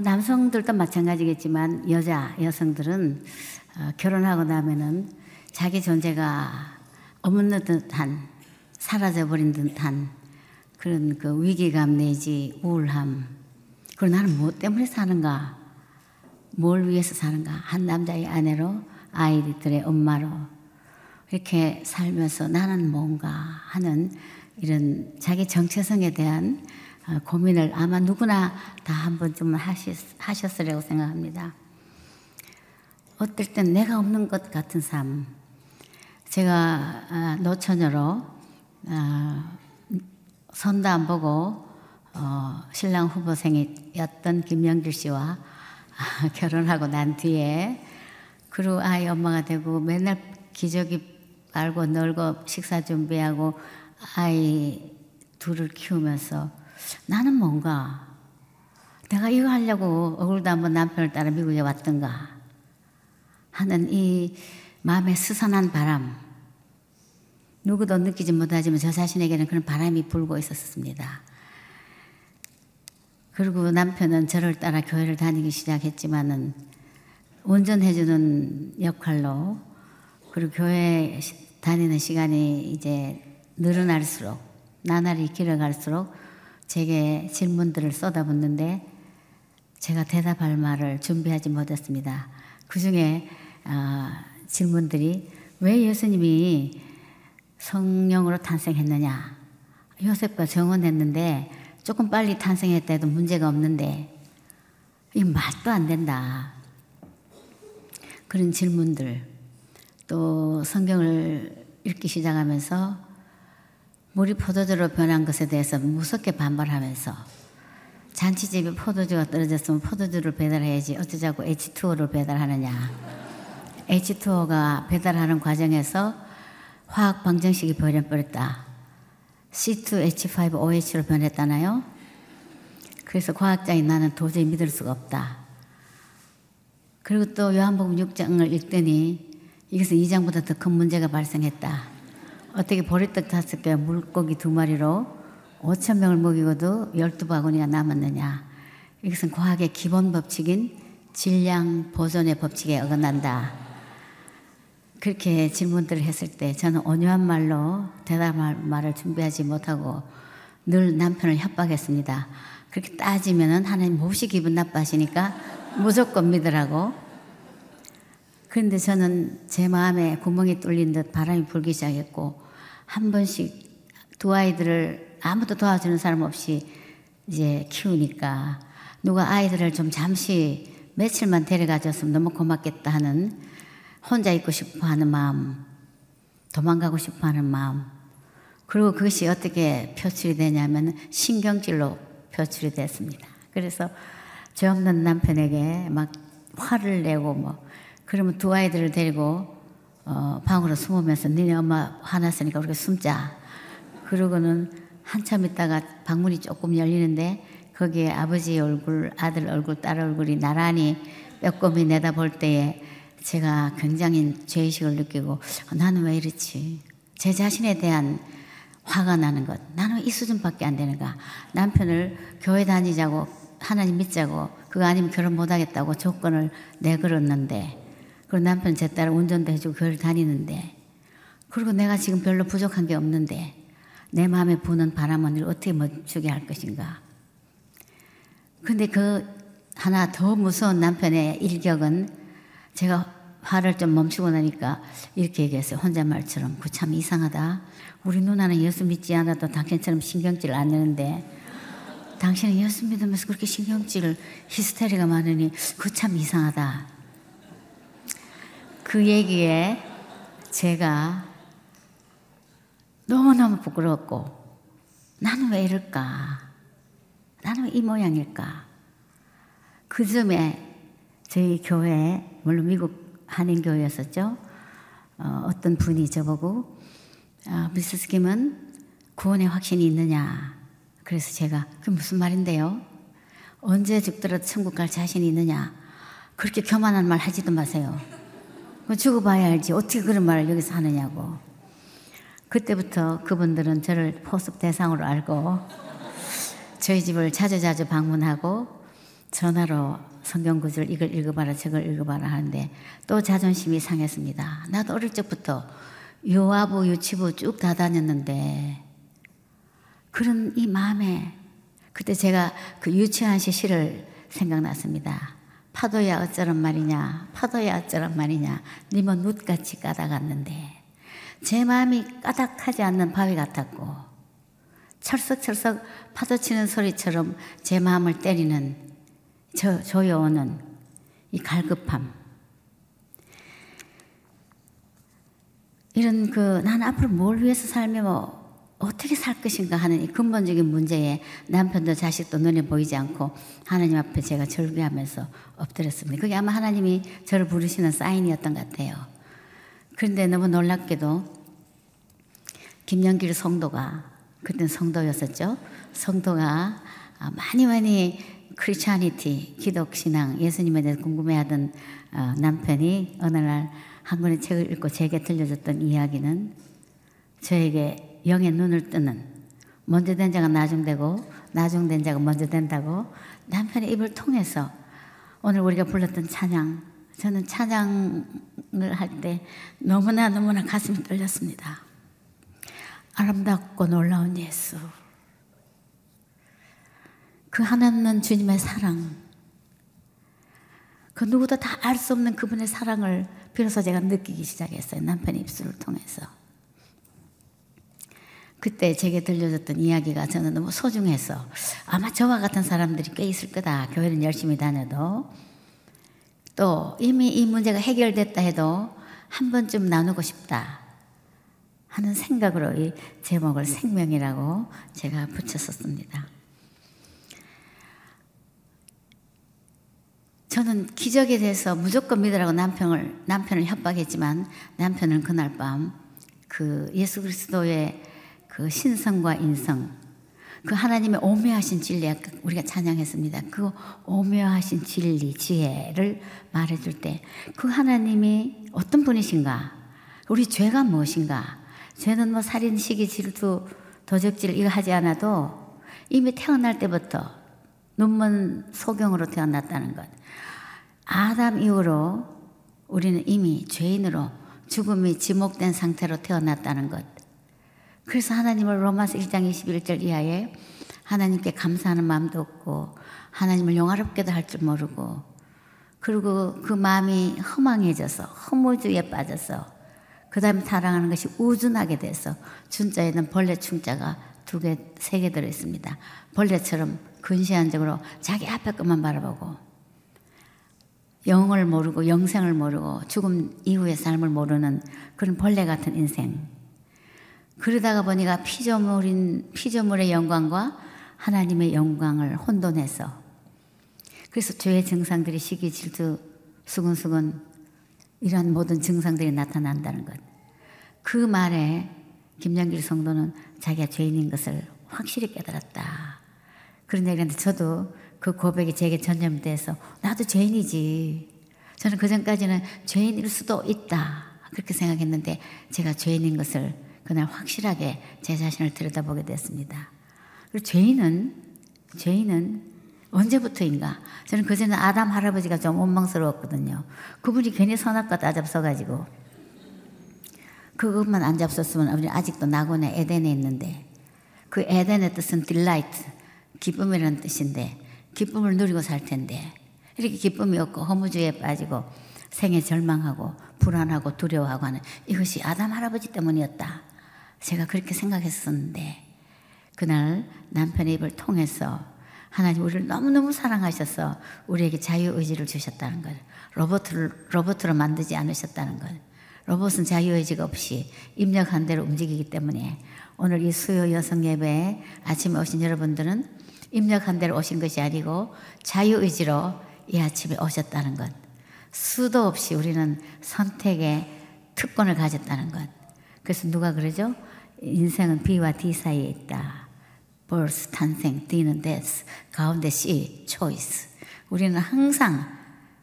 뭐 남성들도 마찬가지겠지만 여자 여성들은 어, 결혼하고 나면은 자기 존재가 없는 듯한 사라져 버린 듯한 그런 그 위기감 내지 우울함. 그리고 나는 무엇 때문에 사는가? 뭘 위해서 사는가? 한 남자의 아내로 아이들의 엄마로 이렇게 살면서 나는 뭔가 하는 이런 자기 정체성에 대한 어, 고민을 아마 누구나 다 한 번쯤은 하셨으리라고 생각합니다. 어떨 땐 내가 없는 것 같은 삶. 제가 아, 노처녀로 아, 선도 안 보고 어, 신랑 후보생이었던 김영길 씨와 결혼하고 난 뒤에 그리고 아이 엄마가 되고 맨날 기저귀 빨고 널고 식사 준비하고 아이 둘을 키우면서 나는 뭔가 내가 이거 하려고 얼굴도 한번 남편을 따라 미국에 왔던가 하는 이 마음의 스산한 바람 누구도 느끼지 못하지만 저 자신에게는 그런 바람이 불고 있었습니다. 그리고 남편은 저를 따라 교회를 다니기 시작했지만은 운전해주는 역할로 그리고 교회 다니는 시간이 이제 늘어날수록 나날이 길어갈수록 제게 질문들을 쏟아붓는데 제가 대답할 말을 준비하지 못했습니다. 그 중에 어, 질문들이 왜 예수님이 성령으로 탄생했느냐? 요셉과 정혼했는데 조금 빨리 탄생했다 해도 문제가 없는데 이 말도 안 된다. 그런 질문들 또 성경을 읽기 시작하면서 물이 포도주로 변한 것에 대해서 무섭게 반발하면서 잔치집에 포도주가 떨어졌으면 포도주를 배달해야지 어쩌자고 H2O를 배달하느냐. H2O가 배달하는 과정에서 화학 방정식이 변해버렸다. C2H5OH로 변했다나요? 그래서 과학자인 나는 도저히 믿을 수가 없다. 그리고 또 요한복음 6장을 읽더니 이것은 2장보다 더 큰 문제가 발생했다. 어떻게 보리떡 다섯 개, 물고기 두 마리로 5천 명을 먹이고도 12바구니가 남았느냐. 이것은 과학의 기본 법칙인 질량 보존의 법칙에 어긋난다. 그렇게 질문들을 했을 때 저는 온유한 말로 대답할 말을 준비하지 못하고 늘 남편을 협박했습니다. 그렇게 따지면은 하나님 몹시 기분 나빠하시니까 무조건 믿으라고. 그런데 저는 제 마음에 구멍이 뚫린 듯 바람이 불기 시작했고 한 번씩 두 아이들을 아무도 도와주는 사람 없이 이제 키우니까 누가 아이들을 좀 잠시 며칠만 데려가 줬으면 너무 고맙겠다 하는 혼자 있고 싶어 하는 마음, 도망가고 싶어 하는 마음. 그리고 그것이 어떻게 표출이 되냐면 신경질로 표출이 됐습니다. 그래서 죄 없는 남편에게 막 화를 내고 뭐 그러면 두 아이들을 데리고 어, 방으로 숨으면서 니네 엄마 화났으니까 우리가 숨자. 그러고는 한참 있다가 방문이 조금 열리는데 거기에 아버지 얼굴, 아들 얼굴, 딸 얼굴이 나란히 빼꼼히 내다볼 때에 제가 굉장히 죄의식을 느끼고 어, 나는 왜 이렇지? 제 자신에 대한 화가 나는 것. 나는 이 수준밖에 안 되는가? 남편을 교회 다니자고 하나님 믿자고 그거 아니면 결혼 못하겠다고 조건을 내걸었는데 그리고 남편 제 딸 운전도 해주고 교회를 다니는데 그리고 내가 지금 별로 부족한 게 없는데 내 마음에 부는 바람은 어떻게 멈추게 할 것인가? 근데 그 하나 더 무서운 남편의 일격은 제가 화를 좀 멈추고 나니까 이렇게 얘기했어요. 혼잣말처럼. 그 참 이상하다. 우리 누나는 예수 믿지 않아도 당신처럼 신경질 안 내는데 당신은 예수 믿으면서 그렇게 신경질, 히스테리가 많으니 그 참 이상하다. 그 얘기에 제가 너무너무 부끄럽고 나는 왜 이럴까? 나는 왜 이 모양일까? 그 즈음에 저희 교회, 물론 미국 한인교회였었죠. 어, 어떤 분이 저보고, 아, 미스스 김은 구원의 확신이 있느냐. 그래서 제가, 그게 무슨 말인데요? 언제 죽더라도 천국 갈 자신이 있느냐. 그렇게 교만한 말 하지도 마세요. 죽어봐야 알지. 어떻게 그런 말을 여기서 하느냐고. 그때부터 그분들은 저를 포습 대상으로 알고 저희 집을 자주 자주 방문하고 전화로 성경 구절 이걸 읽어봐라 저걸 읽어봐라 하는데 또 자존심이 상했습니다. 나도 어릴 적부터 요하부 유치부 쭉 다 다녔는데 그런 이 마음에 그때 제가 그 유치한 시 시를 생각났습니다. 파도야 어쩌란 말이냐? 파도야 어쩌란 말이냐? 님은 눕같이 까닥았는데 제 마음이 까닥하지 않는 바위 같았고 철썩철썩 파도치는 소리처럼 제 마음을 때리는 저 조여오는 이 갈급함. 이런 그 난 앞으로 뭘 위해서 살며 뭐 어떻게 살 것인가 하는 이 근본적인 문제에 남편도 자식도 눈에 보이지 않고 하나님 앞에 제가 절규하면서 엎드렸습니다. 그게 아마 하나님이 저를 부르시는 사인이었던 것 같아요. 그런데 너무 놀랍게도 김영길 성도가 그때는 성도였었죠. 성도가 많이 많이 크리스찬니티 기독 신앙 예수님에 대해서 궁금해하던 어, 남편이 어느 날 한 권의 책을 읽고 제게 들려줬던 이야기는 저에게 영의 눈을 뜨는 먼저 된 자가 나중되고 나중된 자가 먼저 된다고 남편의 입을 통해서 오늘 우리가 불렀던 찬양 저는 찬양을 할 때 너무나 너무나 가슴이 떨렸습니다. 아름답고 놀라운 예수. 그 하나는 주님의 사랑. 그 누구도 다 알 수 없는 그분의 사랑을 비로소 제가 느끼기 시작했어요. 남편의 입술을 통해서. 그때 제게 들려줬던 이야기가 저는 너무 소중해서 아마 저와 같은 사람들이 꽤 있을 거다. 교회는 열심히 다녀도. 또 이미 이 문제가 해결됐다 해도 한 번쯤 나누고 싶다. 하는 생각으로 이 제목을 생명이라고 제가 붙였었습니다. 저는 기적에 대해서 무조건 믿으라고 남편을 남편을 협박했지만 남편은 그날 밤 그 예수 그리스도의 그 신성과 인성, 그 하나님의 오묘하신 진리, 우리가 찬양했습니다. 그 오묘하신 진리, 지혜를 말해줄 때, 그 하나님이 어떤 분이신가? 우리 죄가 무엇인가? 죄는 뭐 살인, 시기, 질투, 도적질 이거 하지 않아도 이미 태어날 때부터 눈먼 소경으로 태어났다는 것. 아담 이후로 우리는 이미 죄인으로 죽음이 지목된 상태로 태어났다는 것. 그래서 하나님을 로마서 1장 21절 이하에 하나님께 감사하는 마음도 없고 하나님을 영화롭게도 할 줄 모르고 그리고 그 마음이 허망해져서 허무주의에 빠져서 그 다음에 사랑하는 것이 우준하게 돼서 준자에는 벌레 충자가 두 개, 세 개 들어있습니다. 벌레처럼 근시안적으로 자기 앞에 것만 바라보고 영을 모르고 영생을 모르고 죽음 이후의 삶을 모르는 그런 벌레 같은 인생. 그러다가 보니까 피조물인 피조물의 영광과 하나님의 영광을 혼돈해서 그래서 죄의 증상들이 시기, 질투, 수근수근 이런 모든 증상들이 나타난다는 것. 그 말에 김양길 성도는 자기가 죄인인 것을 확실히 깨달았다. 그런 얘기인데 저도 그 고백이 제게 전염돼서 나도 죄인이지. 저는 그 전까지는 죄인일 수도 있다. 그렇게 생각했는데 제가 죄인인 것을 그날 확실하게 제 자신을 들여다보게 됐습니다. 그리고 죄인은 죄인은 언제부터인가? 저는 그전에 아담 할아버지가 좀 원망스러웠거든요. 그분이 괜히 선악과 따잡숴가지고 그것만 안 잡섰으면 우리 아직도 낙원의 에덴에 있는데 그 에덴의 뜻은 딜라이트, 기쁨이라는 뜻인데 기쁨을 누리고 살 텐데 이렇게 기쁨이 없고 허무주의에 빠지고 생에 절망하고 불안하고 두려워하고 하는 이것이 아담 할아버지 때문이었다. 제가 그렇게 생각했었는데 그날 남편의 입을 통해서 하나님 우리를 너무너무 사랑하셔서 우리에게 자유의지를 주셨다는 것. 로봇을, 로봇으로 만들지 않으셨다는 것. 로봇은 자유의지가 없이 입력한 대로 움직이기 때문에 오늘 이 수요 여성 예배에 아침에 오신 여러분들은 입력한 대로 오신 것이 아니고 자유의지로 이 아침에 오셨다는 것. 수도 없이 우리는 선택의 특권을 가졌다는 것. 그래서 누가 그러죠? 인생은 B와 D 사이에 있다. birth, 탄생, D는 death, 가운데 C, choice. 우리는 항상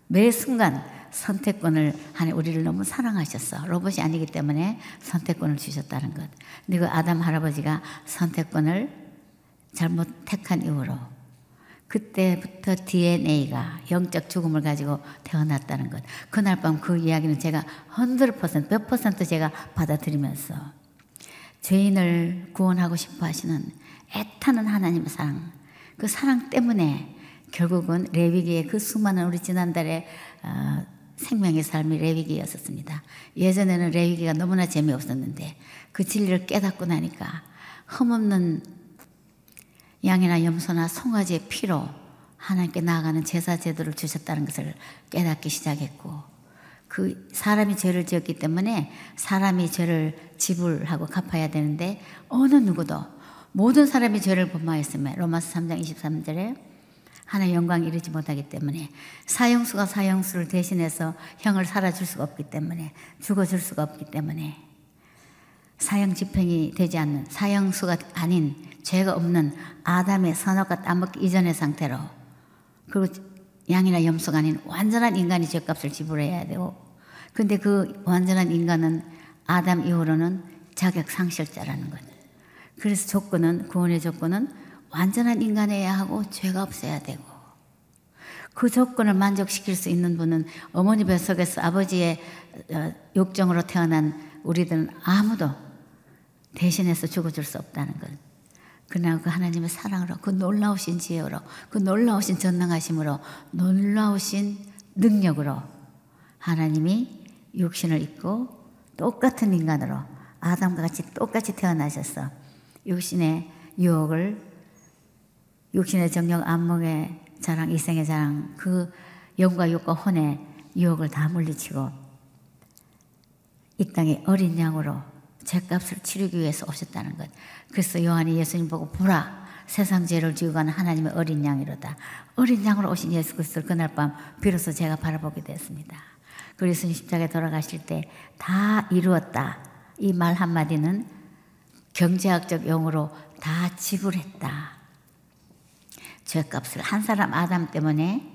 매 순간 선택권을 하는 우리를 너무 사랑하셨어. 로봇이 아니기 때문에 선택권을 주셨다는 것. 근데 그 아담 할아버지가 선택권을 잘못 택한 이후로 그때부터 DNA가 영적 죽음을 가지고 태어났다는 것. 그날 밤 그 이야기는 제가 100%, 몇 퍼센트 제가 받아들이면서 죄인을 구원하고 싶어 하시는 애타는 하나님의 사랑. 그 사랑 때문에 결국은 레위기의 그 수많은 우리 지난달에 어, 생명의 삶이 레위기였었습니다. 예전에는 레위기가 너무나 재미없었는데 그 진리를 깨닫고 나니까 흠없는 양이나 염소나 송아지의 피로 하나님께 나아가는 제사 제도를 주셨다는 것을 깨닫기 시작했고 그 사람이 죄를 지었기 때문에 사람이 죄를 지불하고 갚아야 되는데 어느 누구도 모든 사람이 죄를 범하였으며 로마서 3장 23절에 하나의 영광 이르지 못하기 때문에 사형수가 사형수를 대신해서 형을 살아줄 수가 없기 때문에 죽어줄 수가 없기 때문에 사형 집행이 되지 않는 사형수가 아닌 죄가 없는 아담의 선악과 따먹기 이전의 상태로 그리고 양이나 염소가 아닌 완전한 인간이 죄값을 지불해야 되고 근데 그 완전한 인간은 아담 이후로는 자격 상실자라는 거죠. 그래서 조건은 구원의 조건은 완전한 인간이어야 하고 죄가 없어야 되고 그 조건을 만족시킬 수 있는 분은 어머니 뱃속에서 아버지의 어, 욕정으로 태어난 우리들은 아무도 대신해서 죽어줄 수 없다는 것. 그러나 그 하나님의 사랑으로 그 놀라우신 지혜로 그 놀라우신 전능하심으로 놀라우신 능력으로 하나님이 육신을 입고 똑같은 인간으로 아담과 같이 똑같이 태어나셔서 육신의 유혹을 육신의 정령 안목의 자랑 이생의 자랑 그 영과 육과 혼의 유혹을 다 물리치고 이 땅에 어린 양으로 죄값을 치르기 위해서 오셨다는 것. 그래서 요한이 예수님 보고 보라 세상 죄를 지고 가는 하나님의 어린 양이로다. 어린 양으로 오신 예수 그리스도를 그날 밤 비로소 제가 바라보게 되었습니다. 예수님 십자가에 돌아가실 때 다 이루었다. 이 말 한마디는 경제학적 용어로 다 지불했다. 죄값을 한 사람 아담 때문에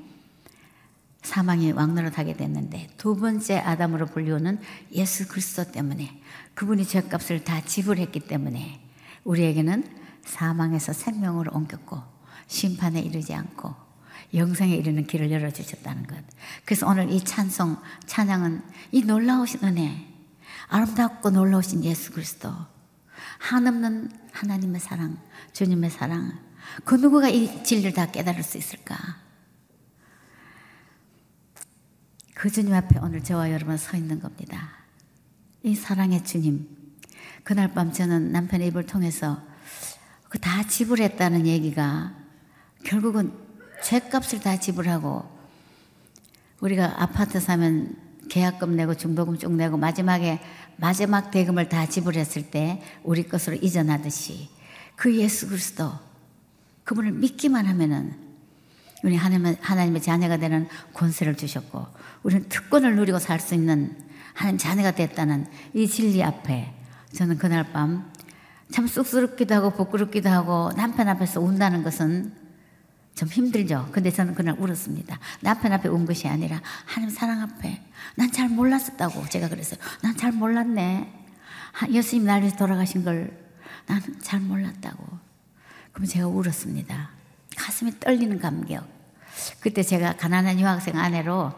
사망이 왕노릇하게 됐는데 두 번째 아담으로 불리우는 예수 그리스도 때문에 그분이 죄값을 다 지불했기 때문에 우리에게는 사망에서 생명으로 옮겼고 심판에 이르지 않고 영생에 이르는 길을 열어주셨다는 것. 그래서 오늘 이 찬송, 찬양은 이 놀라우신 은혜, 아름답고 놀라우신 예수 그리스도, 한없는 하나님의 사랑, 주님의 사랑, 그 누구가 이 진리를 다 깨달을 수 있을까? 그 주님 앞에 오늘 저와 여러분 서 있는 겁니다. 이 사랑의 주님. 그날 밤 저는 남편의 입을 통해서 그 다 지불했다는 얘기가 결국은 죄값을 다 지불하고 우리가 아파트 사면 계약금 내고 중도금 쭉 내고 마지막에 마지막 대금을 다 지불했을 때 우리 것으로 이전하듯이 그 예수 그리스도 그분을 믿기만 하면은 우리 하나님의, 하나님의 자녀가 되는 권세를 주셨고 우리는 특권을 누리고 살 수 있는 하나님 자녀가 됐다는 이 진리 앞에 저는 그날 밤 참 쑥스럽기도 하고 부끄럽기도 하고 남편 앞에서 운다는 것은 좀 힘들죠. 근데 저는 그날 울었습니다. 남편 앞에 운 것이 아니라 하나님 사랑 앞에 난 잘 몰랐었다고 제가 그랬어요. 난 잘 몰랐네. 예수님 날 위해서 돌아가신 걸 나는 잘 몰랐다고. 그럼 제가 울었습니다. 가슴이 떨리는 감격. 그때 제가 가난한 유학생 아내로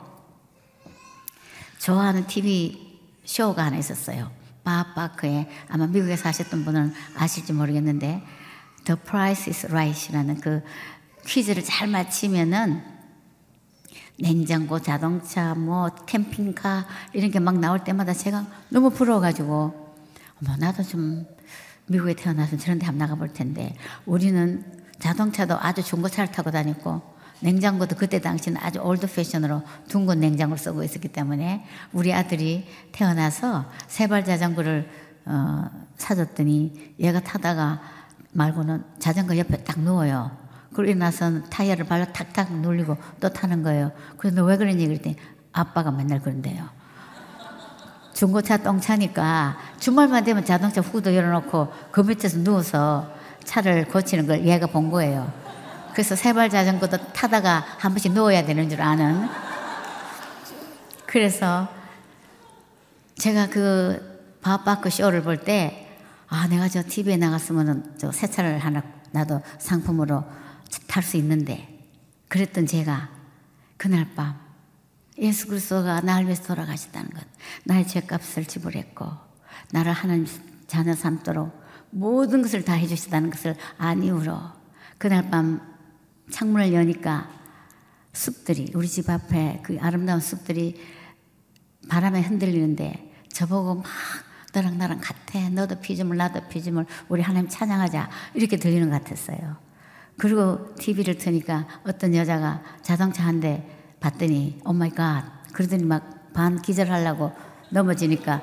좋아하는 TV 쇼가 하나 있었어요. 바바크에 아마 미국에 사셨던 분은 아실지 모르겠는데 The Price is Right이라는 그 퀴즈를 잘 맞히면은 냉장고, 자동차, 뭐 캠핑카 이런 게 막 나올 때마다 제가 너무 부러워가지고 어머 나도 좀 미국에 태어나서 저런 데 한번 나가볼 텐데 우리는 자동차도 아주 중고 차를 타고 다녔고 냉장고도 그때 당시는 아주 old fashion으로 둥근 냉장고를 쓰고 있었기 때문에 우리 아들이 태어나서 세발 자전거를 어, 사줬더니 얘가 타다가 말고는 자전거 옆에 딱 누워요. 그러고 일어나서 타이어를 발로 탁탁 눌리고 또 타는 거예요. 그래서 너 왜 그러니? 그랬더니 아빠가 맨날 그런대요. 중고차 똥차니까 주말만 되면 자동차 후드 열어놓고 그 밑에서 누워서 차를 고치는 걸 얘가 본 거예요. 그래서 세발 자전거도 타다가 한 번씩 누워야 되는 줄 아는. 그래서 제가 그 바바크 쇼를 볼 때, 아, 내가 저 TV에 나갔으면 저 새 차를 하나 나도 상품으로 탈수 있는데, 그랬던 제가 그날 밤 예수 그리스도가 나를 위해서 돌아가셨다는 것, 나의 죄값을 지불했고 나를 하나님 자녀 삼도록 모든 것을 다 해주셨다는 것을 안 이후로 그날 밤 창문을 여니까 숲들이 우리 집 앞에 그 아름다운 숲들이 바람에 흔들리는데 저보고 막 너랑 나랑 같아 너도 피조물 나도 피조물 우리 하나님 찬양하자 이렇게 들리는 것 같았어요. 그리고 TV를 트니까 어떤 여자가 자동차 한 대 봤더니 oh my god 그러더니 막 반 기절하려고 넘어지니까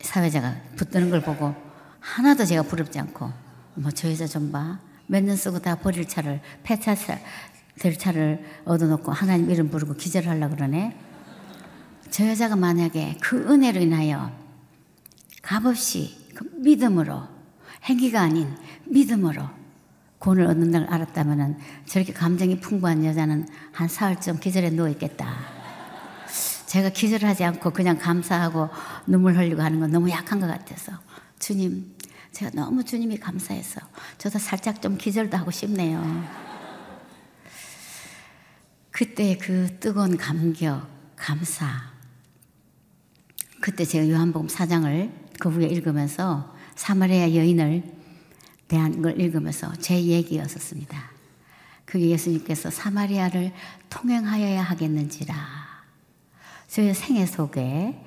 사회자가 붙드는 걸 보고 하나도 제가 부럽지 않고 뭐 저 여자 좀 봐. 몇 년 쓰고 다 버릴 차를 폐차 될 차를 얻어놓고 하나님 이름 부르고 기절하려고 그러네. 저 여자가 만약에 그 은혜로 인하여 값없이 그 믿음으로 행위가 아닌 믿음으로 구원을 얻는 걸 알았다면 저렇게 감정이 풍부한 여자는 한 사흘쯤 기절에 누워 있겠다. 제가 기절하지 않고 그냥 감사하고 눈물 흘리고 하는 건 너무 약한 것 같아서 주님, 제가 너무 주님이 감사해서 저도 살짝 좀 기절도 하고 싶네요. 그때 그 뜨거운 감격, 감사. 그때 제가 요한복음 4장을 그 후에 읽으면서 사마리아 여인을 대한 걸 읽으면서 제 얘기였었습니다. 그게 예수님께서 사마리아를 통행하여야 하겠는지라. 저의 생애 속에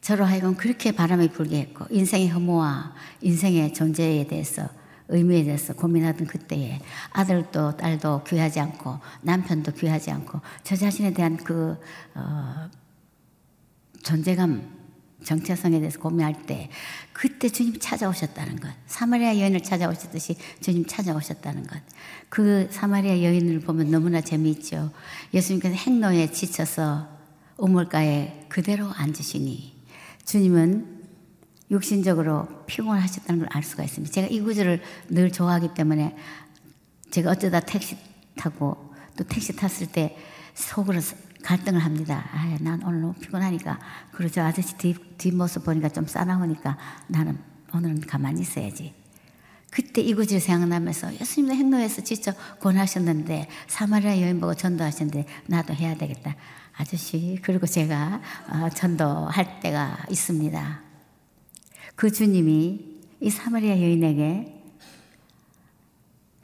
저로 하여금 그렇게 바람이 불게 했고 인생의 혐오와 인생의 존재에 대해서 의미에 대해서 고민하던 그때에 아들도 딸도 귀하지 않고 남편도 귀하지 않고 저 자신에 대한 그 어, 존재감 정체성에 대해서 고민할 때 그때 주님이 찾아오셨다는 것. 사마리아 여인을 찾아오셨듯이 주님 찾아오셨다는 것. 그 사마리아 여인을 보면 너무나 재미있죠. 예수님께서 행로에 지쳐서 우물가에 그대로 앉으시니 주님은 육신적으로 피곤하셨다는 걸 알 수가 있습니다. 제가 이 구절을 늘 좋아하기 때문에 제가 어쩌다 택시 타고 또 택시 탔을 때 속으로 갈등을 합니다. 아, 난 오늘 너무 피곤하니까 저 아저씨 뒷, 뒷모습 보니까 좀 싸나우니까 나는 오늘은 가만히 있어야지. 그때 이 구절 생각나면서 예수님도 행로에서 지쳐 권하셨는데 사마리아 여인 보고 전도하셨는데 나도 해야 되겠다. 아저씨 그리고 제가 어, 전도할 때가 있습니다. 그 주님이 이 사마리아 여인에게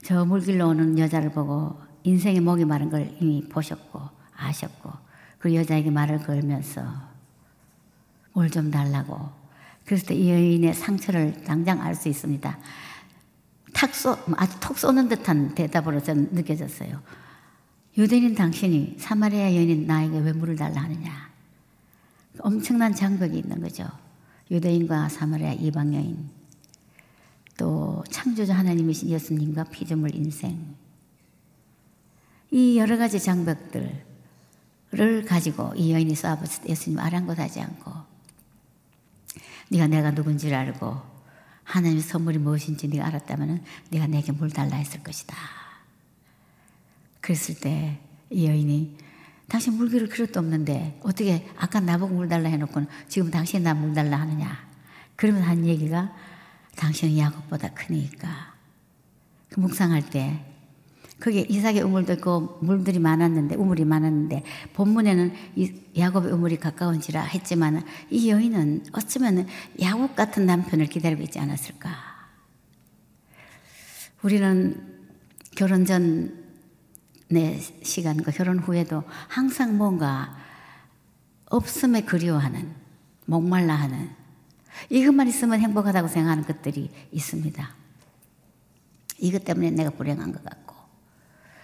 저 물길로 오는 여자를 보고 인생의 목이 마른 걸 이미 보셨고 아셨고 그 여자에게 말을 걸면서 뭘 좀 달라고 그래서 이 여인의 상처를 당장 알 수 있습니다. 탁 쏘, 아주 톡 쏘는 듯한 대답으로 저는 느껴졌어요. 유대인 당신이 사마리아 여인인 나에게 왜 물을 달라 하느냐. 엄청난 장벽이 있는 거죠. 유대인과 사마리아 이방 여인. 또 창조주 하나님이신 예수님과 피조물 인생. 이 여러 가지 장벽들 을 가지고 이 여인이 쏴봤을 때 예수님 아랑곳하지 않고 네가 내가 누군지를 알고 하나님의 선물이 무엇인지 네가 알았다면 네가 내게 물 달라 했을 것이다. 그랬을 때 이 여인이 당신 물 기를 그릇도 없는데 어떻게 아까 나보고 물 달라 해놓고 지금 당신 나물 달라 하느냐. 그러면 한 얘기가 당신은 야곱보다 크니까. 그 묵상할 때 그게 이삭의 우물도 있고 물들이 많았는데 우물이 많았는데 본문에는 야곱의 우물이 가까운지라 했지만 이 여인은 어쩌면 야곱 같은 남편을 기다리고 있지 않았을까. 우리는 결혼 전내 시간과 결혼 후에도 항상 뭔가 없음에 그리워하는 목말라하는 이것만 있으면 행복하다고 생각하는 것들이 있습니다. 이것 때문에 내가 불행한 것 같고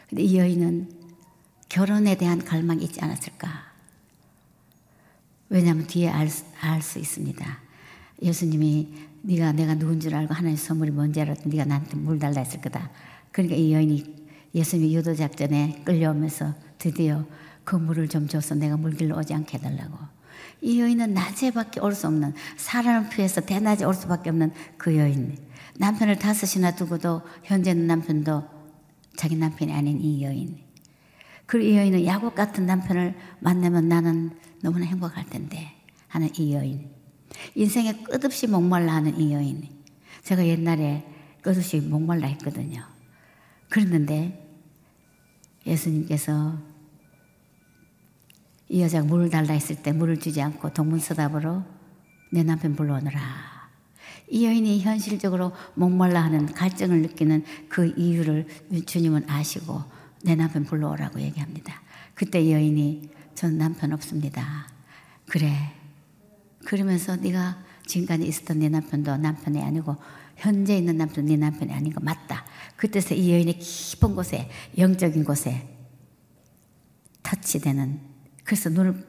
근데 이 여인은 결혼에 대한 갈망이 있지 않았을까? 왜냐하면 뒤에 알수 있습니다. 예수님이 네가 내가 누군 줄 알고 하나님 선물이 뭔지 알았더니 네가 나한테 물 달라 했을 거다. 그러니까 이 여인이 예수님이 유도 작전에 끌려오면서 드디어 그 물을 좀 줘서 내가 물길로 오지 않게 해달라고. 이 여인은 낮에밖에 올 수 없는 사람을 피해서 대낮에 올 수밖에 없는 그 여인. 남편을 다섯이나 두고도 현재는 남편도 자기 남편이 아닌 이 여인. 그리고 이 여인은 야곱 같은 남편을 만나면 나는 너무나 행복할 텐데 하는 이 여인. 인생에 끝없이 목말라 하는 이 여인. 제가 옛날에 끝없이 목말라 했거든요. 그랬는데 예수님께서 이 여자가 물을 달라 했을 때 물을 주지 않고 동문서답으로 내 남편 불러오너라. 이 여인이 현실적으로 목말라 하는 갈증을 느끼는 그 이유를 주님은 아시고 내 남편 불러오라고 얘기합니다. 그때 여인이 전 남편 없습니다. 그래. 그러면서 네가 지금까지 있었던 네 남편도 남편이 아니고 현재 있는 남편 네 남편이 아닌 거 맞다. 그때서 이 여인의 깊은 곳에 영적인 곳에 터치되는 그래서 눈을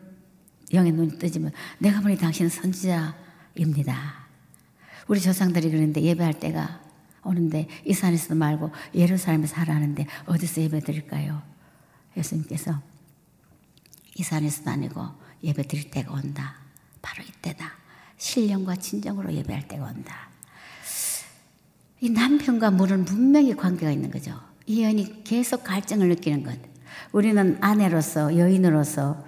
영의 눈이 뜨지면 내가 보니 당신은 선지자입니다. 우리 조상들이 그러는데 예배할 때가 오는데 이 산에서도 말고 예루살렘에서 하라는데 어디서 예배 드릴까요? 예수님께서 이 산에서도 아니고 예배 드릴 때가 온다. 바로 이때다. 신령과 진정으로 예배할 때가 온다. 이 남편과 물은 분명히 관계가 있는 거죠. 이 여인이 계속 갈증을 느끼는 것. 우리는 아내로서 여인으로서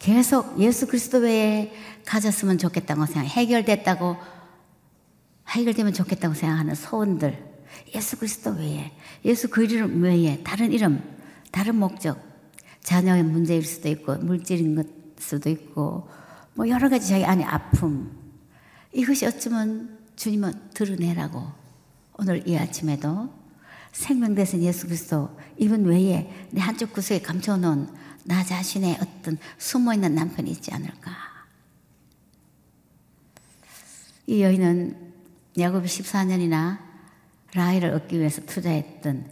계속 예수 그리스도 외에 가졌으면 좋겠다고 생각, 해결됐다고 해결되면 좋겠다고 생각하는 소원들, 예수 그리스도 외에, 예수 그 이름 외에 다른 이름, 다른 목적, 자녀의 문제일 수도 있고 물질인 것 수도 있고 뭐 여러 가지 자기 안에 아픔. 이것이 어쩌면 주님은 드러내라고 오늘 이 아침에도 생명대신 예수 그리스도 이분 외에 내 한쪽 구석에 감춰놓은 나 자신의 어떤 숨어있는 남편이 있지 않을까. 이 여인은 야곱이 14년이나 라헬을 얻기 위해서 투자했던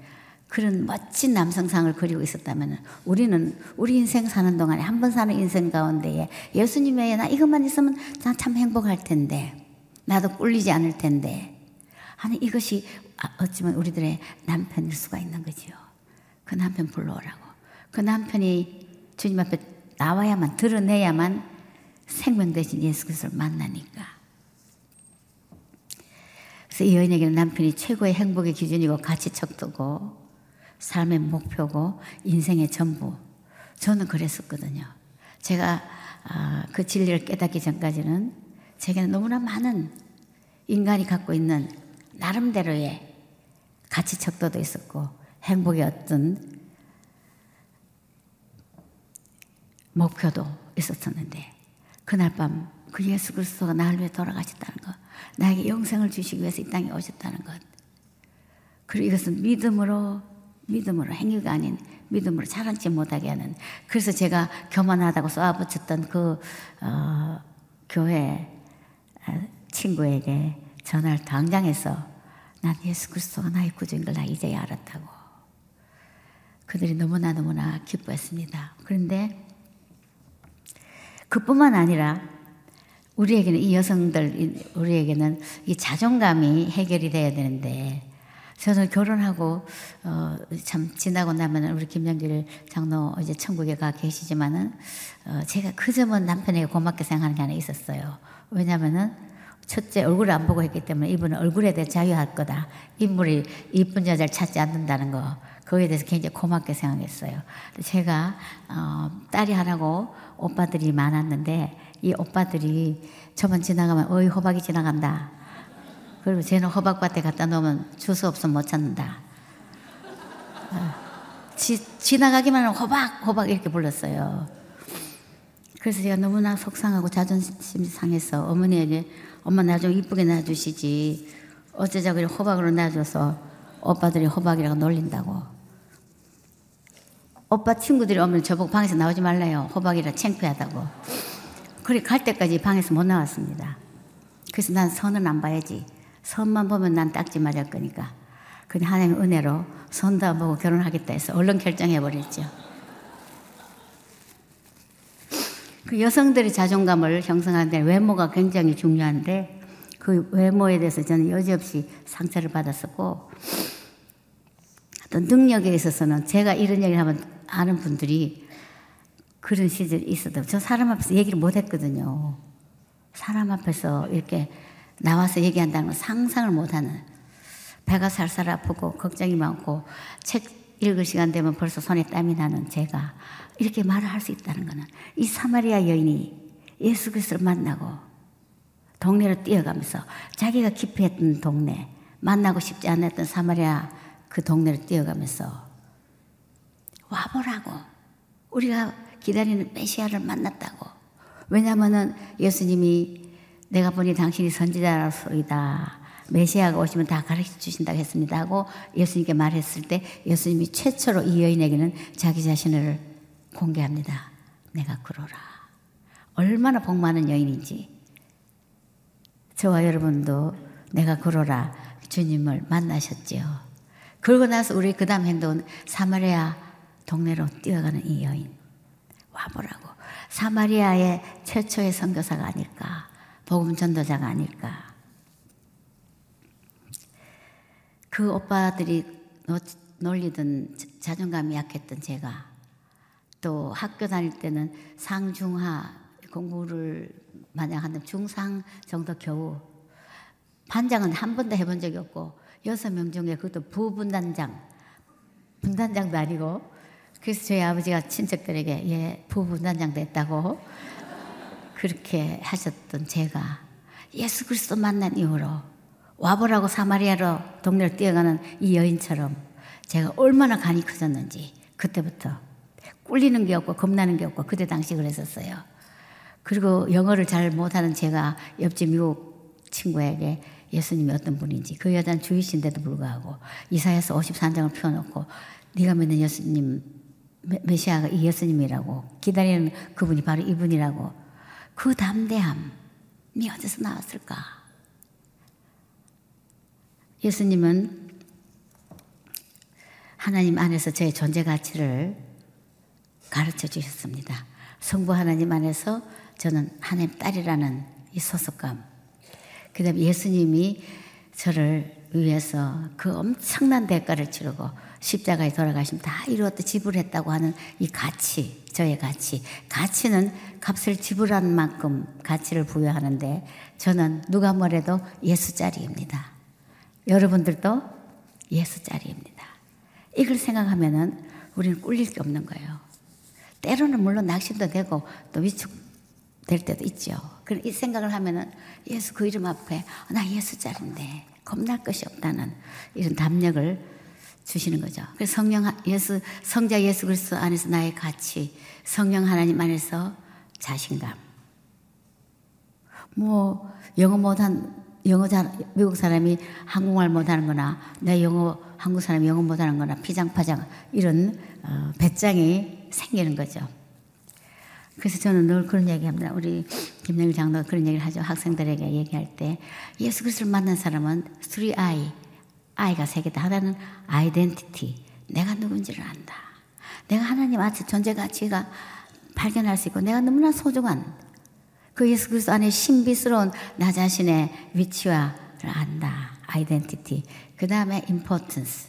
그런 멋진 남성상을 그리고 있었다면 우리는 우리 인생 사는 동안에 한 번 사는 인생 가운데에 예수님 외에 나 이것만 있으면 난참 행복할 텐데 나도 꿀리지 않을 텐데 아니 이것이 어쩌면 우리들의 남편일 수가 있는 거지요. 그 남편 불러오라고. 그 남편이 주님 앞에 나와야만 드러내야만 생명 대신 예수 그리스도를 만나니까. 그래서 이 여인에게는 남편이 최고의 행복의 기준이고 가치 척도고 삶의 목표고 인생의 전부. 저는 그랬었거든요. 제가 아, 그 진리를 깨닫기 전까지는 제게는 너무나 많은 인간이 갖고 있는 나름대로의 가치 척도도 있었고 행복의 어떤 목표도 있었었는데 그날 밤 그 예수 그리스도가 나를 위해 돌아가셨다는 것, 나에게 영생을 주시기 위해서 이 땅에 오셨다는 것. 그리고 이것은 믿음으로 믿음으로 행위가 아닌 믿음으로 자랑치 못하게 하는. 그래서 제가 교만하다고 쏘아붙였던 그 어, 교회 어, 친구에게 전화를 당장해서 난 예수 그리스도가 나의 구주인 걸 나 이제야 알았다고. 그들이 너무나 너무나 기뻐했습니다. 그런데 그뿐만 아니라 우리에게는 이 여성들 우리에게는 이 자존감이 해결이 돼야 되는데 저는 결혼하고 어, 참 지나고 나면 우리 김영길 장로 이제 천국에 가 계시지만은 어, 제가 그 점은 남편에게 고맙게 생각하는 게 하나 있었어요. 왜냐하면은 첫째 얼굴을 안 보고 했기 때문에 이분은 얼굴에 대해 자유할 거다. 인물이 이쁜 여자를 찾지 않는다는 거. 거기에 대해서 굉장히 고맙게 생각했어요. 제가 어, 딸이 하나고 오빠들이 많았는데 이 오빠들이 저만 지나가면 어이 호박이 지나간다. 그리고 쟤는 호박밭에 갖다 놓으면 주스 없으면 못 찾는다. 어, 지, 지나가기만 하면 호박 호박 이렇게 불렀어요. 그래서 제가 너무나 속상하고 자존심 상해서 어머니에게 엄마 나 좀 이쁘게 놔주시지. 어쩌자고 호박으로 놔줘서 오빠들이 호박이라고 놀린다고. 오빠 친구들이 오면 저보고 방에서 나오지 말래요. 호박이라 창피하다고. 그래 갈 때까지 방에서 못 나왔습니다. 그래서 난 선은 안 봐야지. 선만 보면 난 딱지 맞을 거니까. 근데 하나님 은혜로 선도 안 보고 결혼하겠다 해서 얼른 결정해 버렸죠. 그 여성들의 자존감을 형성하는데 외모가 굉장히 중요한데 그 외모에 대해서 저는 여지없이 상처를 받았었고 어떤 능력에 있어서는 제가 이런 얘기를 하면 아는 분들이 그런 시절이 있어도 저 사람 앞에서 얘기를 못 했거든요. 사람 앞에서 이렇게 나와서 얘기한다는 건 상상을 못 하는 배가 살살 아프고 걱정이 많고 책 읽을 시간 되면 벌써 손에 땀이 나는 제가 이렇게 말을 할 수 있다는 것은 이 사마리아 여인이 예수 그리스도를 만나고 동네로 뛰어가면서 자기가 기피했던 동네 만나고 싶지 않았던 사마리아 그 동네를 뛰어가면서 와보라고. 우리가 기다리는 메시아를 만났다고. 왜냐하면 예수님이 내가 보니 당신이 선지자로소이다. 메시아가 오시면 다 가르쳐 주신다고 했습니다 하고 예수님께 말했을 때 예수님이 최초로 이 여인에게는 자기 자신을 공개합니다. 내가 그러라. 얼마나 복 많은 여인인지. 저와 여러분도 내가 그러라 주님을 만나셨지요. 그러고 나서 우리 그 다음 행동은 사마리아 동네로 뛰어가는 이 여인. 와보라고. 사마리아의 최초의 선교사가 아닐까. 복음 전도자가 아닐까. 그 오빠들이 놀리던 자존감이 약했던 제가 또 학교 다닐 때는 상중하 공부를 마냥 하는 중상 정도 겨우 반장은 한 번도 해본 적이 없고 여섯 명 중에 그것도 부분단장 분단장도 아니고 그래서 저희 아버지가 친척들에게 예 부분단장 됐다고 그렇게 하셨던 제가 예수 그리스도 만난 이후로 와보라고 사마리아로 동네를 뛰어가는 이 여인처럼 제가 얼마나 간이 커졌는지 그때부터 꿀리는 게 없고 겁나는 게 없고 그때 당시 그랬었어요. 그리고 영어를 잘 못하는 제가 옆집 미국 친구에게 예수님이 어떤 분인지 그 여자는 주이신데도 불구하고 이사에서 53장을 펴놓고 네가 믿는 예수님 메시아가 이 예수님이라고 기다리는 그분이 바로 이분이라고 그 담대함이 어디서 나왔을까? 예수님은 하나님 안에서 저의 존재 가치를 가르쳐 주셨습니다. 성부 하나님 안에서 저는 하나님 딸이라는 이 소속감. 그 다음에 예수님이 저를 위해서 그 엄청난 대가를 치르고 십자가에 돌아가시면 다 이루었다 지불했다고 하는 이 가치, 저의 가치. 가치는 값을 지불한 만큼 가치를 부여하는데 저는 누가 뭐래도 예수짜리입니다. 여러분들도 예수 자리입니다. 이걸 생각하면은 우리는 꿀릴 게 없는 거예요. 때로는 물론 낙심도 되고 또 위축될 때도 있죠. 그런 이 생각을 하면은 예수 그 이름 앞에 나 예수 자리인데 겁날 것이 없다는 이런 담력을 주시는 거죠. 그래서 성령 예수 성자 예수 그리스도 안에서 나의 가치, 성령 하나님 안에서 자신감. 뭐 영어 못한 영어 잘, 미국 사람이 한국말 못하는 거나 내 영어, 한국 사람이 영어 못하는 거나 피장파장 이런 어, 배짱이 생기는 거죠. 그래서 저는 늘 그런 얘기 합니다. 우리 김영일 장로가 그런 얘기를 하죠. 학생들에게 얘기할 때 예수 그리스도를 만난 사람은 3I, I가 세 개다. 하나는 아이덴티티, 내가 누군지를 안다. 내가 하나님 앞에 존재 가치가 발견할 수 있고 내가 너무나 소중한 그 예수 그리스도 안에 신비스러운 나 자신의 위치와 안다. 아이덴티티. 그 다음에 importance.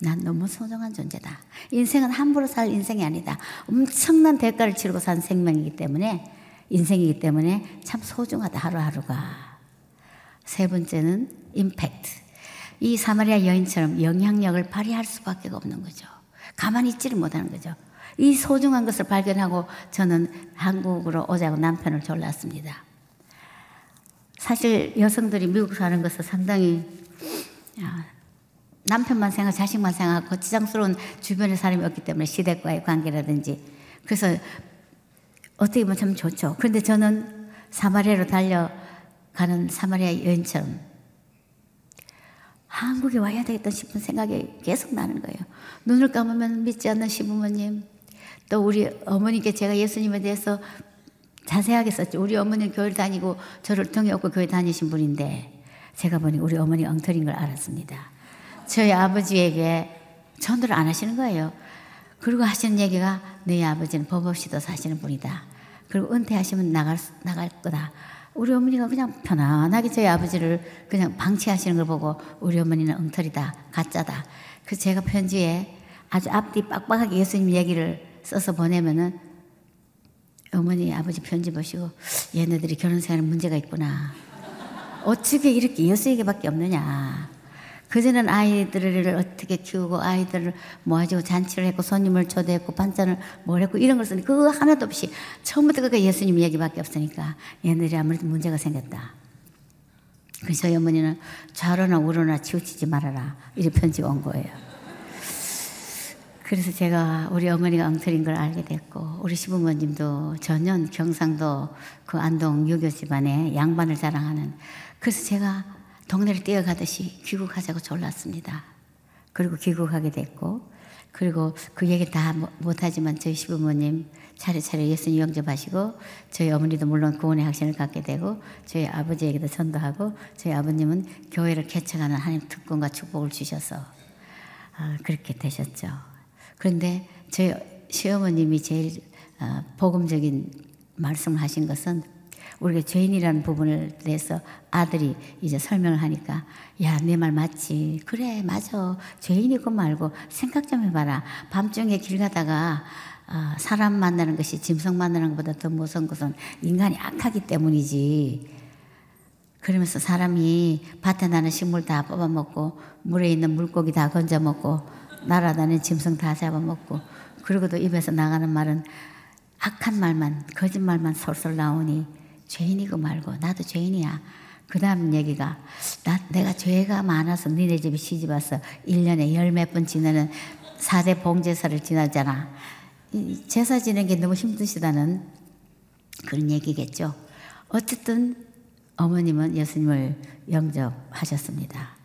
난 너무 소중한 존재다. 인생은 함부로 살 인생이 아니다. 엄청난 대가를 치르고 산 생명이기 때문에 인생이기 때문에 참 소중하다 하루하루가. 세 번째는 임팩트. 이 사마리아 여인처럼 영향력을 발휘할 수밖에 없는 거죠. 가만히 있지를 못하는 거죠. 이 소중한 것을 발견하고 저는 한국으로 오자고 남편을 졸랐습니다. 사실 여성들이 미국 사는 것은 상당히 남편만 생각, 자식만 생각하고 지장스러운 주변의 사람이 없기 때문에 시댁과의 관계라든지 그래서 어떻게 보면 참 좋죠. 그런데 저는 사마리아로 달려가는 사마리아 여인처럼 한국에 와야 되겠다 싶은 생각이 계속 나는 거예요. 눈을 감으면 믿지 않는 시부모님, 또 우리 어머니께 제가 예수님에 대해서 자세하게 썼죠. 우리 어머니는 교회를 다니고 저를 통해 없고 교회 다니신 분인데 제가 보니 우리 어머니 엉터리인 걸 알았습니다. 저희 아버지에게 전도를 안 하시는 거예요. 그리고 하시는 얘기가 네 아버지는 법 없이도 사시는 분이다. 그리고 은퇴하시면 나갈, 나갈 거다. 우리 어머니가 그냥 편안하게 저희 아버지를 그냥 방치하시는 걸 보고 우리 어머니는 엉터리다, 가짜다. 그래서 제가 편지에 아주 앞뒤 빡빡하게 예수님 얘기를 써서 보내면은 어머니 아버지 편지 보시고 얘네들이 결혼 생활에 문제가 있구나. 어떻게 이렇게 예수에게밖에 없느냐. 그전엔 아이들을 어떻게 키우고 아이들을 모아주고 잔치를 했고 손님을 초대했고 반찬을 뭘 했고 이런 걸 쓰니 그거 하나도 없이 처음부터 그게 예수님 얘기밖에 없으니까 얘네들이 아무래도 문제가 생겼다. 그래서 저희 어머니는 좌로나 우로나 치우치지 말아라. 이렇게 편지가 온 거예요. 그래서 제가 우리 어머니가 엉터리인 걸 알게 됐고 우리 시부모님도 전혀 경상도 그 안동 유교 집안에 양반을 자랑하는 그래서 제가 동네를 뛰어가듯이 귀국하자고 졸랐습니다. 그리고 귀국하게 됐고 그리고 그 얘기 다 못하지만 저희 시부모님 차례차례 예수님 영접하시고 저희 어머니도 물론 구원의 확신을 갖게 되고 저희 아버지에게도 전도하고 저희 아버님은 교회를 개척하는 하나님 특권과 축복을 주셔서 아, 그렇게 되셨죠. 그런데 저희 시어머님이 제일 아, 복음적인 말씀을 하신 것은 우리가 죄인이라는 부분을 대해서 아들이 이제 설명을 하니까 야 내 말 맞지? 그래 맞아. 죄인이고 말고 생각 좀 해봐라. 밤중에 길 가다가 어, 사람 만나는 것이 짐승 만나는 것보다 더 무서운 것은 인간이 악하기 때문이지. 그러면서 사람이 밭에 나는 식물 다 뽑아먹고 물에 있는 물고기 다 건져먹고 날아다니는 짐승 다 잡아먹고 그리고도 입에서 나가는 말은 악한 말만 거짓말만 솔솔 나오니 죄인이고 말고 나도 죄인이야. 그 다음 얘기가 나, 내가 죄가 많아서 니네 집에 시집 와서 1년에 열 몇 번 지내는 4대 봉제사를 지나잖아. 제사 지내는 게 너무 힘드시다는 그런 얘기겠죠. 어쨌든 어머님은 예수님을 영접하셨습니다.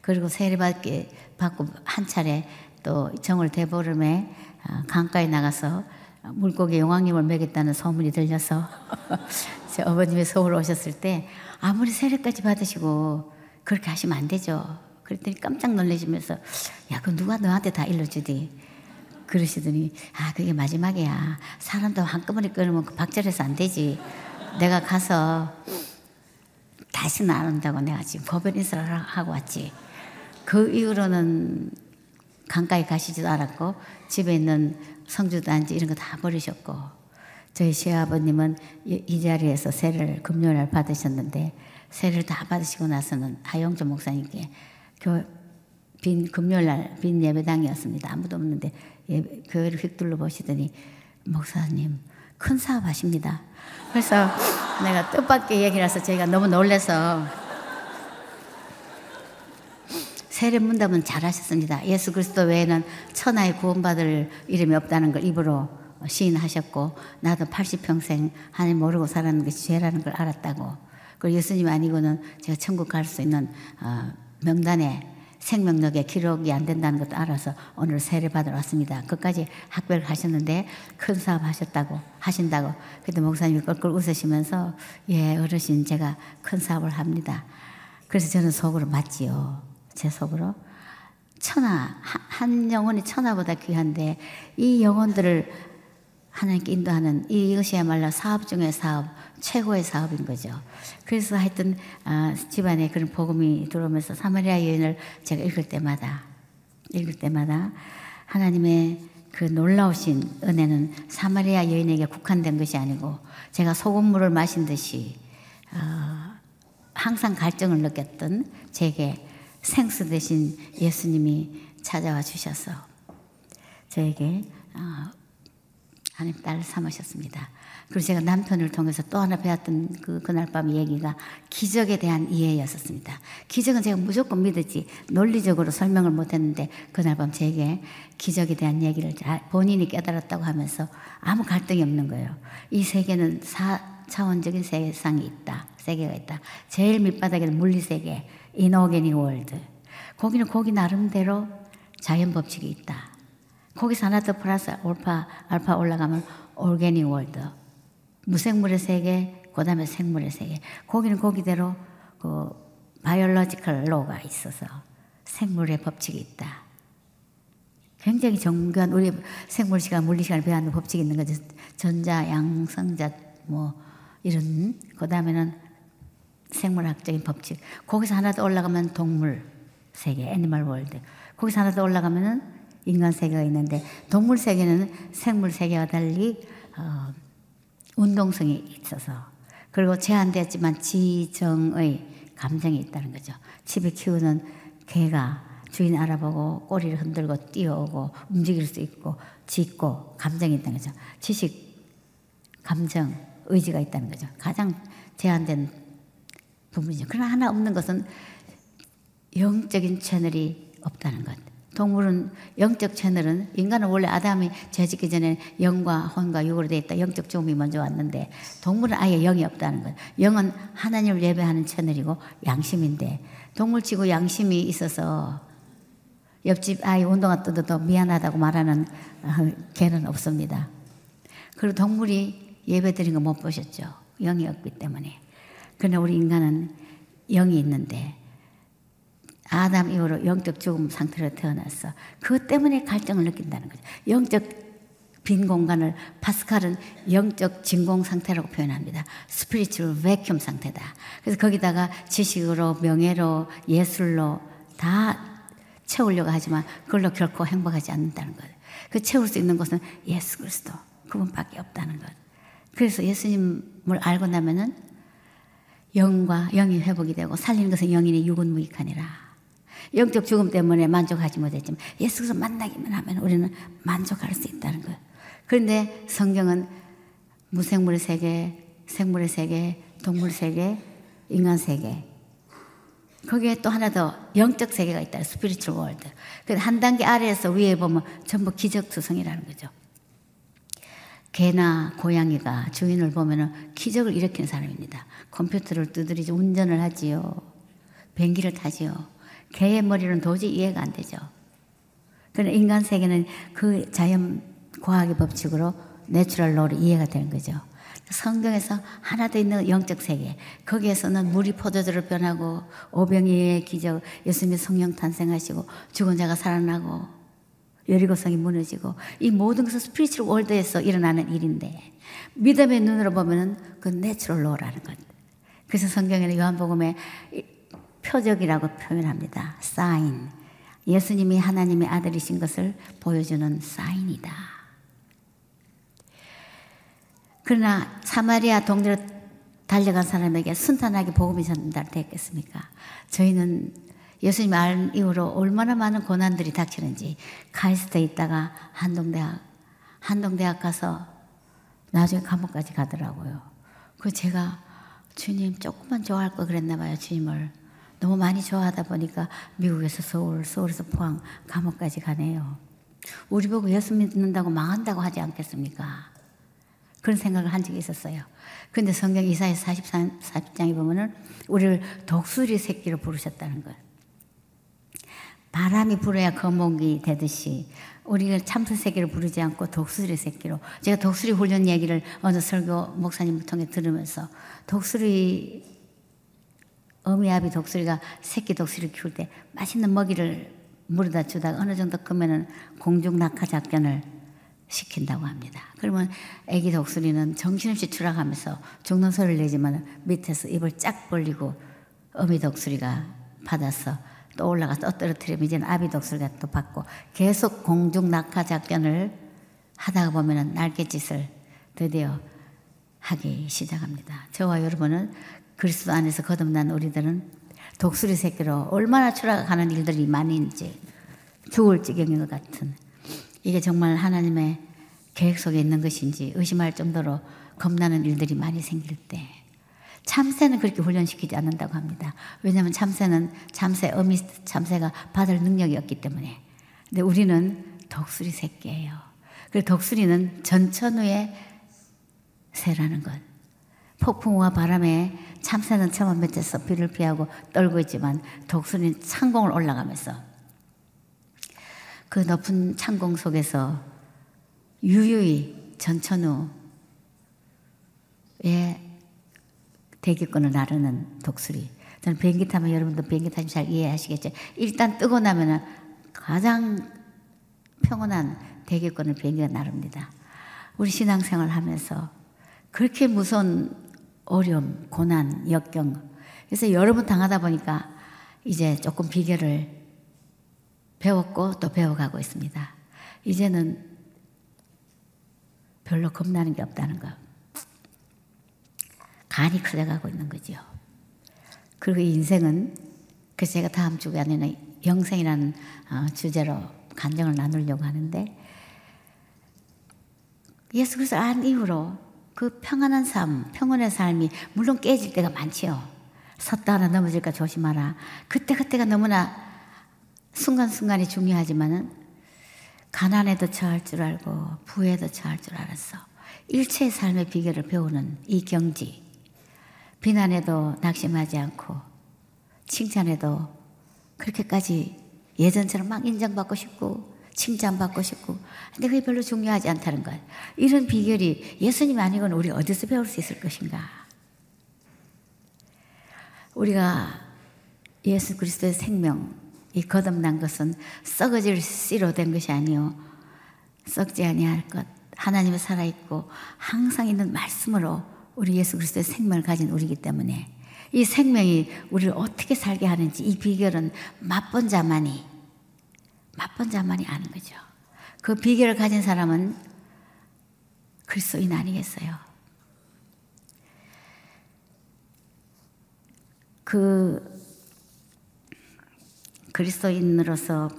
그리고 세례받기 받고 한 차례 또 정월 대보름에 어, 강가에 나가서 물고기 용왕님을 먹였다는 소문이 들려서 제 어머님이 서울 오셨을 때 아무리 세례까지 받으시고 그렇게 하시면 안 되죠. 그랬더니 깜짝 놀라시면서 야, 그 누가 너한테 다 일러주디? 그러시더니 아 그게 마지막이야. 사람도 한꺼번에 끊으면 그 박절해서 안 되지. 내가 가서 다시는 안 온다고 내가 지금 법연 인사를 하고 왔지. 그 이후로는 강가에 가시지도 않았고 집에 있는 성주도 안지 이런 거 다 버리셨고 저희 시아버님은 이 자리에서 세를 금요일 받으셨는데 세를 다 받으시고 나서는 하영조 목사님께 빈 금요일 날 빈 예배당이었습니다. 아무도 없는데 예, 교회를 휙 둘러 보시더니 목사님 큰 사업 하십니다. 그래서 내가 뜻밖의 얘기라서 제가 너무 놀래서 세례 문답은 잘하셨습니다. 예수 그리스도 외에는 천하에 구원받을 이름이 없다는 걸 입으로 시인하셨고 나도 80평생 하나님 모르고 살았는 것이 죄라는 걸 알았다고 그리고 예수님 아니고는 제가 천국 갈 수 있는 어, 명단에 생명력에 기록이 안 된다는 것도 알아서 오늘 세례 받으러 왔습니다. 끝까지 학별 하셨는데 큰 사업 하셨다고 하신다고. 그때 목사님이 껄껄 웃으시면서 예 어르신 제가 큰 사업을 합니다. 그래서 저는 속으로 맞지요. 제 속으로 천하 한 영혼이 천하보다 귀한데 이 영혼들을 하나님께 인도하는 이것이야말로 사업 중의 사업, 최고의 사업인 거죠. 그래서 하여튼 아, 집안에 그런 복음이 들어오면서 사마리아 여인을 제가 읽을 때마다 읽을 때마다 하나님의 그 놀라우신 은혜는 사마리아 여인에게 국한된 것이 아니고 제가 소금물을 마신 듯이 어, 항상 갈증을 느꼈던 제게 생수 대신 예수님이 찾아와 주셔서 저에게 어, 하나님 딸 삼으셨습니다. 그리고 제가 남편을 통해서 또 하나 배웠던 그, 그날 밤 얘기가 기적에 대한 이해였었습니다. 기적은 제가 무조건 믿었지 논리적으로 설명을 못했는데 그날 밤 제게 기적에 대한 얘기를 본인이 깨달았다고 하면서 아무 갈등이 없는 거예요. 이 세계는 4차원적인 세상이 있다. 세계가 있다. 제일 밑바닥에는 물리세계, inorganic world. 거기는 거기 나름대로 자연 법칙이 있다. 거기서 하나 더 플러스 알파, 알파 올라가면 organic world. 무생물의 세계, 그 다음에 생물의 세계. 거기는 거기대로 그 biological law가 있어서 생물의 법칙이 있다. 굉장히 정교한 우리 생물 시간, 물리 시간을 배우는 법칙이 있는 거죠. 전자, 양성자, 뭐 이런 그 다음에는 생물학적인 법칙. 거기서 하나 더 올라가면 동물 세계, animal world. 거기서 하나 더 올라가면은 인간 세계가 있는데 동물 세계는 생물 세계와 달리 어, 운동성이 있어서 그리고 제한되었지만 지정의 감정이 있다는 거죠. 집에 키우는 개가 주인 알아보고 꼬리를 흔들고 뛰어오고 움직일 수 있고 짖고 감정이 있다는 거죠. 지식, 감정, 의지가 있다는 거죠. 가장 제한된 부분이죠. 그러나 하나 없는 것은 영적인 채널이 없다는 것. 동물은 영적 채널은 인간은 원래 아담이 죄짓기 전에 영과 혼과 육으로 되어 있다. 영적 죽음이 먼저 왔는데 동물은 아예 영이 없다는 거예요. 영은 하나님을 예배하는 채널이고 양심인데 동물치고 양심이 있어서 옆집 아이 운동화 뜯어도 미안하다고 말하는 어, 개는 없습니다. 그리고 동물이 예배 드린 거 못 보셨죠. 영이 없기 때문에. 그러나 우리 인간은 영이 있는데 아담 이후로 영적 죽음 상태로 태어났어. 그것 때문에 갈증을 느낀다는 거죠. 영적 빈 공간을 파스칼은 영적 진공 상태라고 표현합니다. spiritual vacuum 상태다. 그래서 거기다가 지식으로 명예로 예술로 다 채우려고 하지만 그걸로 결코 행복하지 않는다는 거예요. 그 채울 수 있는 것은 예수 그리스도 그분밖에 없다는 것. 그래서 예수님을 알고 나면은 영과 영이 회복이 되고 살리는 것은 영이니 육은 무익하니라. 영적 죽음 때문에 만족하지 못했지만 예수께서 만나기만 하면 우리는 만족할 수 있다는 거예요. 그런데 성경은 무생물의 세계, 생물의 세계, 동물 세계, 인간 세계. 거기에 또 하나 더 영적 세계가 있다. spiritual world. 한 단계 아래에서 위에 보면 전부 기적 투성이라는 거죠. 개나 고양이가 주인을 보면 기적을 일으키는 사람입니다. 컴퓨터를 두드리지 운전을 하지요. 비행기를 타지요. 개의 머리는 도저히 이해가 안 되죠. 그러나 인간 세계는 그 자연 과학의 법칙으로 natural law로 이해가 되는 거죠. 성경에서 하나 더 있는 영적 세계. 거기에서는 물이 포도주로 변하고 오병이어 기적, 예수님의 성령 탄생하시고 죽은 자가 살아나고 여리고성이 무너지고 이 모든 것은 spiritual world에서 일어나는 일인데 믿음의 눈으로 보면은 그 natural law라는 것. 그래서 성경에는 요한복음에 표적이라고 표현합니다. 사인. 예수님이 하나님의 아들이신 것을 보여주는 sign이다. 그러나 사마리아 동네로 달려간 사람에게 순탄하게 복음이 전달됐겠습니까? 저희는 예수님 알 이후로 얼마나 많은 고난들이 닥치는지 카이스트에 있다가 한동대학 한동대학 가서 나중에 감옥까지 가더라고요. 그 제가 주님 조금만 좋아할 거 그랬나 봐요 주님을 너무 많이 좋아하다 보니까 미국에서 서울, 서울에서 포항, 감옥까지 가네요. 우리 보고 예수 믿는다고 망한다고 하지 않겠습니까? 그런 생각을 한 적이 있었어요. 근데 성경 이사야 43, 40장에 보면은 우리를 독수리 새끼로 부르셨다는 것. 바람이 불어야 거목이 되듯이 우리가 참새 새끼로 부르지 않고 독수리 새끼로 제가 독수리 훈련 얘기를 어느 설교 목사님을 통해 들으면서 독수리 어미아비 독수리가 새끼 독수리를 키울 때 맛있는 먹이를 물에다 주다가 어느 정도 크면은 공중 낙하 작전을 시킨다고 합니다. 그러면 아기 독수리는 정신없이 추락하면서 죽는 소리를 내지만 밑에서 입을 쫙 벌리고 어미 독수리가 받아서 또 올라가 또 떨어뜨리면 이제는 아비 독수리가 또 받고 계속 공중 낙하 작전을 하다가 보면은 날갯짓을 드디어 하기 시작합니다. 저와 여러분은 그리스도 안에서 거듭난 우리들은 독수리 새끼로 얼마나 추락하는 일들이 많이 있지 죽을 지경인 것 같은 이게 정말 하나님의 계획 속에 있는 것인지 의심할 정도로 겁나는 일들이 많이 생길 때 참새는 그렇게 훈련시키지 않는다고 합니다. 왜냐하면 참새는 참새 어미 참새가 받을 능력이 없기 때문에. 근데 우리는 독수리 새끼예요. 그 독수리는 전천후의 새라는 것. 폭풍과 바람에 참새는 처음 밑에서 비를 피하고 떨고 있지만 독수리는 창공을 올라가면서 그 높은 창공 속에서 유유히 전천후에 대기권을 나르는 독수리. 저는 비행기 타면 여러분도 비행기 타시면 잘 이해하시겠죠. 일단 뜨고 나면은 가장 평온한 대기권을 비행기가 나릅니다. 우리 신앙생활 하면서 그렇게 무서운 어려움, 고난, 역경. 그래서 여러 번 당하다 보니까 이제 조금 비결을 배웠고 또 배워가고 있습니다. 이제는 별로 겁나는 게 없다는 거. 간이 커져가고 있는 거죠. 그리고 인생은 그래서 제가 다음 주간에는 영생이라는 어, 주제로 간정을 나누려고 하는데 예수 그리스도 안 이후로 그 평안한 삶, 평온의 삶이 물론 깨질 때가 많지요. 섰다 하나 넘어질까 조심하라. 그때 그때가 너무나 순간순간이 중요하지만은 가난에도 처할 줄 알고 부에도 처할 줄 알았어. 일체의 삶의 비결을 배우는 이 경지. 비난에도 낙심하지 않고 칭찬에도 그렇게까지 예전처럼 막 인정받고 싶고 칭찬받고 싶고 근데 그게 별로 중요하지 않다는 거예요. 이런 비결이 예수님이 아니고는 우리 어디서 배울 수 있을 것인가? 우리가 예수 그리스도의 생명 이 거듭난 것은 썩어질 씨로 된 것이 아니요 썩지 아니할 것 하나님은 살아 있고 항상 있는 말씀으로 우리 예수 그리스도의 생명을 가진 우리이기 때문에 이 생명이 우리를 어떻게 살게 하는지 이 비결은 맛본 자만이 맛본 자만이 아는 거죠. 그 비결을 가진 사람은 그리스도인 아니겠어요? 그 그리스도인으로서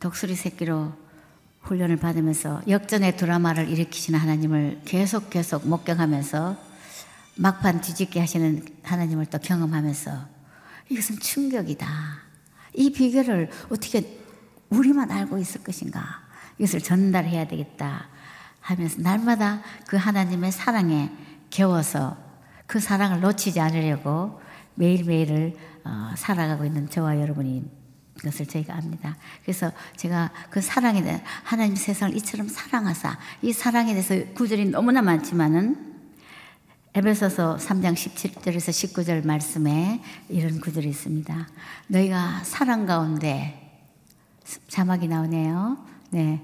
독수리 새끼로 훈련을 받으면서 역전의 드라마를 일으키시는 하나님을 계속 계속 목격하면서 막판 뒤집게 하시는 하나님을 또 경험하면서 이것은 충격이다. 이 비결을 어떻게 우리만 알고 있을 것인가? 이것을 전달해야 되겠다 하면서 날마다 그 하나님의 사랑에 겨워서 그 사랑을 놓치지 않으려고 매일매일을 어, 살아가고 있는 저와 여러분이 것을 저희가 압니다. 그래서 제가 그 사랑에 대해 하나님 세상을 이처럼 사랑하사 이 사랑에 대해서 구절이 너무나 많지만은 에베소서 3장 17절에서 19절 말씀에 이런 구절이 있습니다. 너희가 사랑 가운데 자막이 나오네요. 네.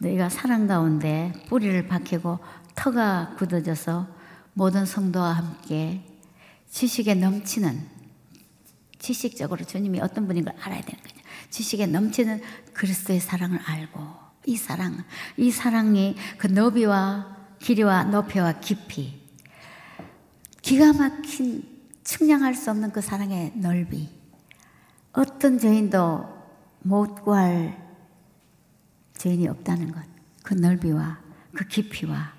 너희가 사랑 가운데 뿌리를 박히고 터가 굳어져서 모든 성도와 함께 지식에 넘치는 지식적으로 주님이 어떤 분인 걸 알아야 되는 거죠. 지식에 넘치는 그리스도의 사랑을 알고 이 사랑, 이 사랑이 그 너비와 길이와 높이와 깊이 기가 막힌 측량할 수 없는 그 사랑의 넓이 어떤 죄인도 못 구할 죄인이 없다는 것. 그 넓이와 그 깊이와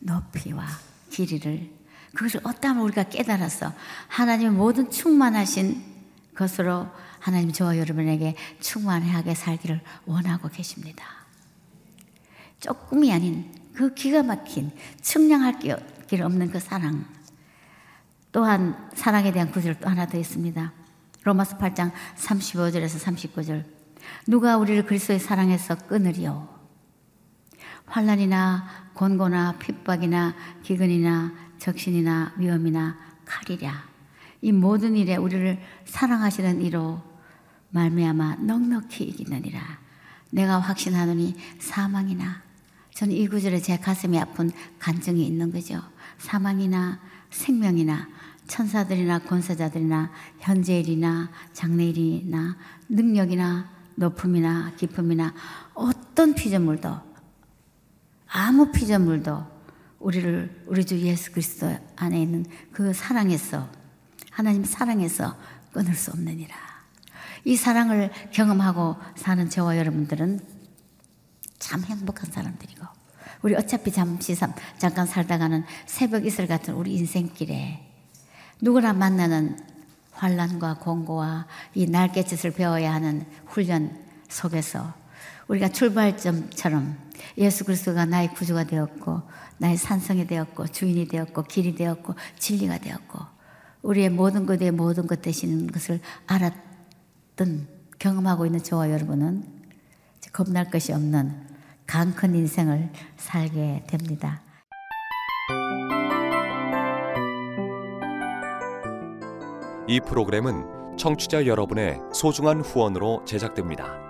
높이와 길이를 그것을 어떠하면 우리가 깨달아서 하나님의 모든 충만하신 것으로 하나님 저와 여러분에게 충만하게 살기를 원하고 계십니다. 조금이 아닌 그 기가 막힌 측량할 길 없는 그 사랑. 또한 사랑에 대한 구절 또 하나 더 있습니다. 로마서 8장 35절에서 39절. 누가 우리를 그리스도의 사랑에서 끊으리요? 환란이나 곤고나 핍박이나 기근이나 적신이나 위험이나 칼이랴. 이 모든 일에 우리를 사랑하시는 이로 말미암아 넉넉히 이기느니라. 내가 확신하노니 사망이나 저는 이 구절에 제 가슴이 아픈 간증이 있는 거죠. 사망이나 생명이나 천사들이나 권세자들이나 현재일이나 장래일이나 능력이나 높음이나 깊음이나 어떤 피조물도 아무 피조물도 우리를 우리 주 예수 그리스도 안에 있는 그 사랑에서 하나님 사랑에서 끊을 수 없느니라. 이 사랑을 경험하고 사는 저와 여러분들은 참 행복한 사람들이고 우리 어차피 잠시 잠깐 살다가는 새벽 이슬 같은 우리 인생길에 누구나 만나는 환란과 공고와 이 날개짓을 배워야 하는 훈련 속에서 우리가 출발점처럼 예수 그리스도가 나의 구주가 되었고 나의 산성이 되었고 주인이 되었고 길이 되었고 진리가 되었고 우리의 모든 것에 모든 것 되시는 것을 알았던 경험하고 있는 저와 여러분은 겁날 것이 없는 강큰 인생을 살게 됩니다. 이 프로그램은 청취자 여러분의 소중한 후원으로 제작됩니다.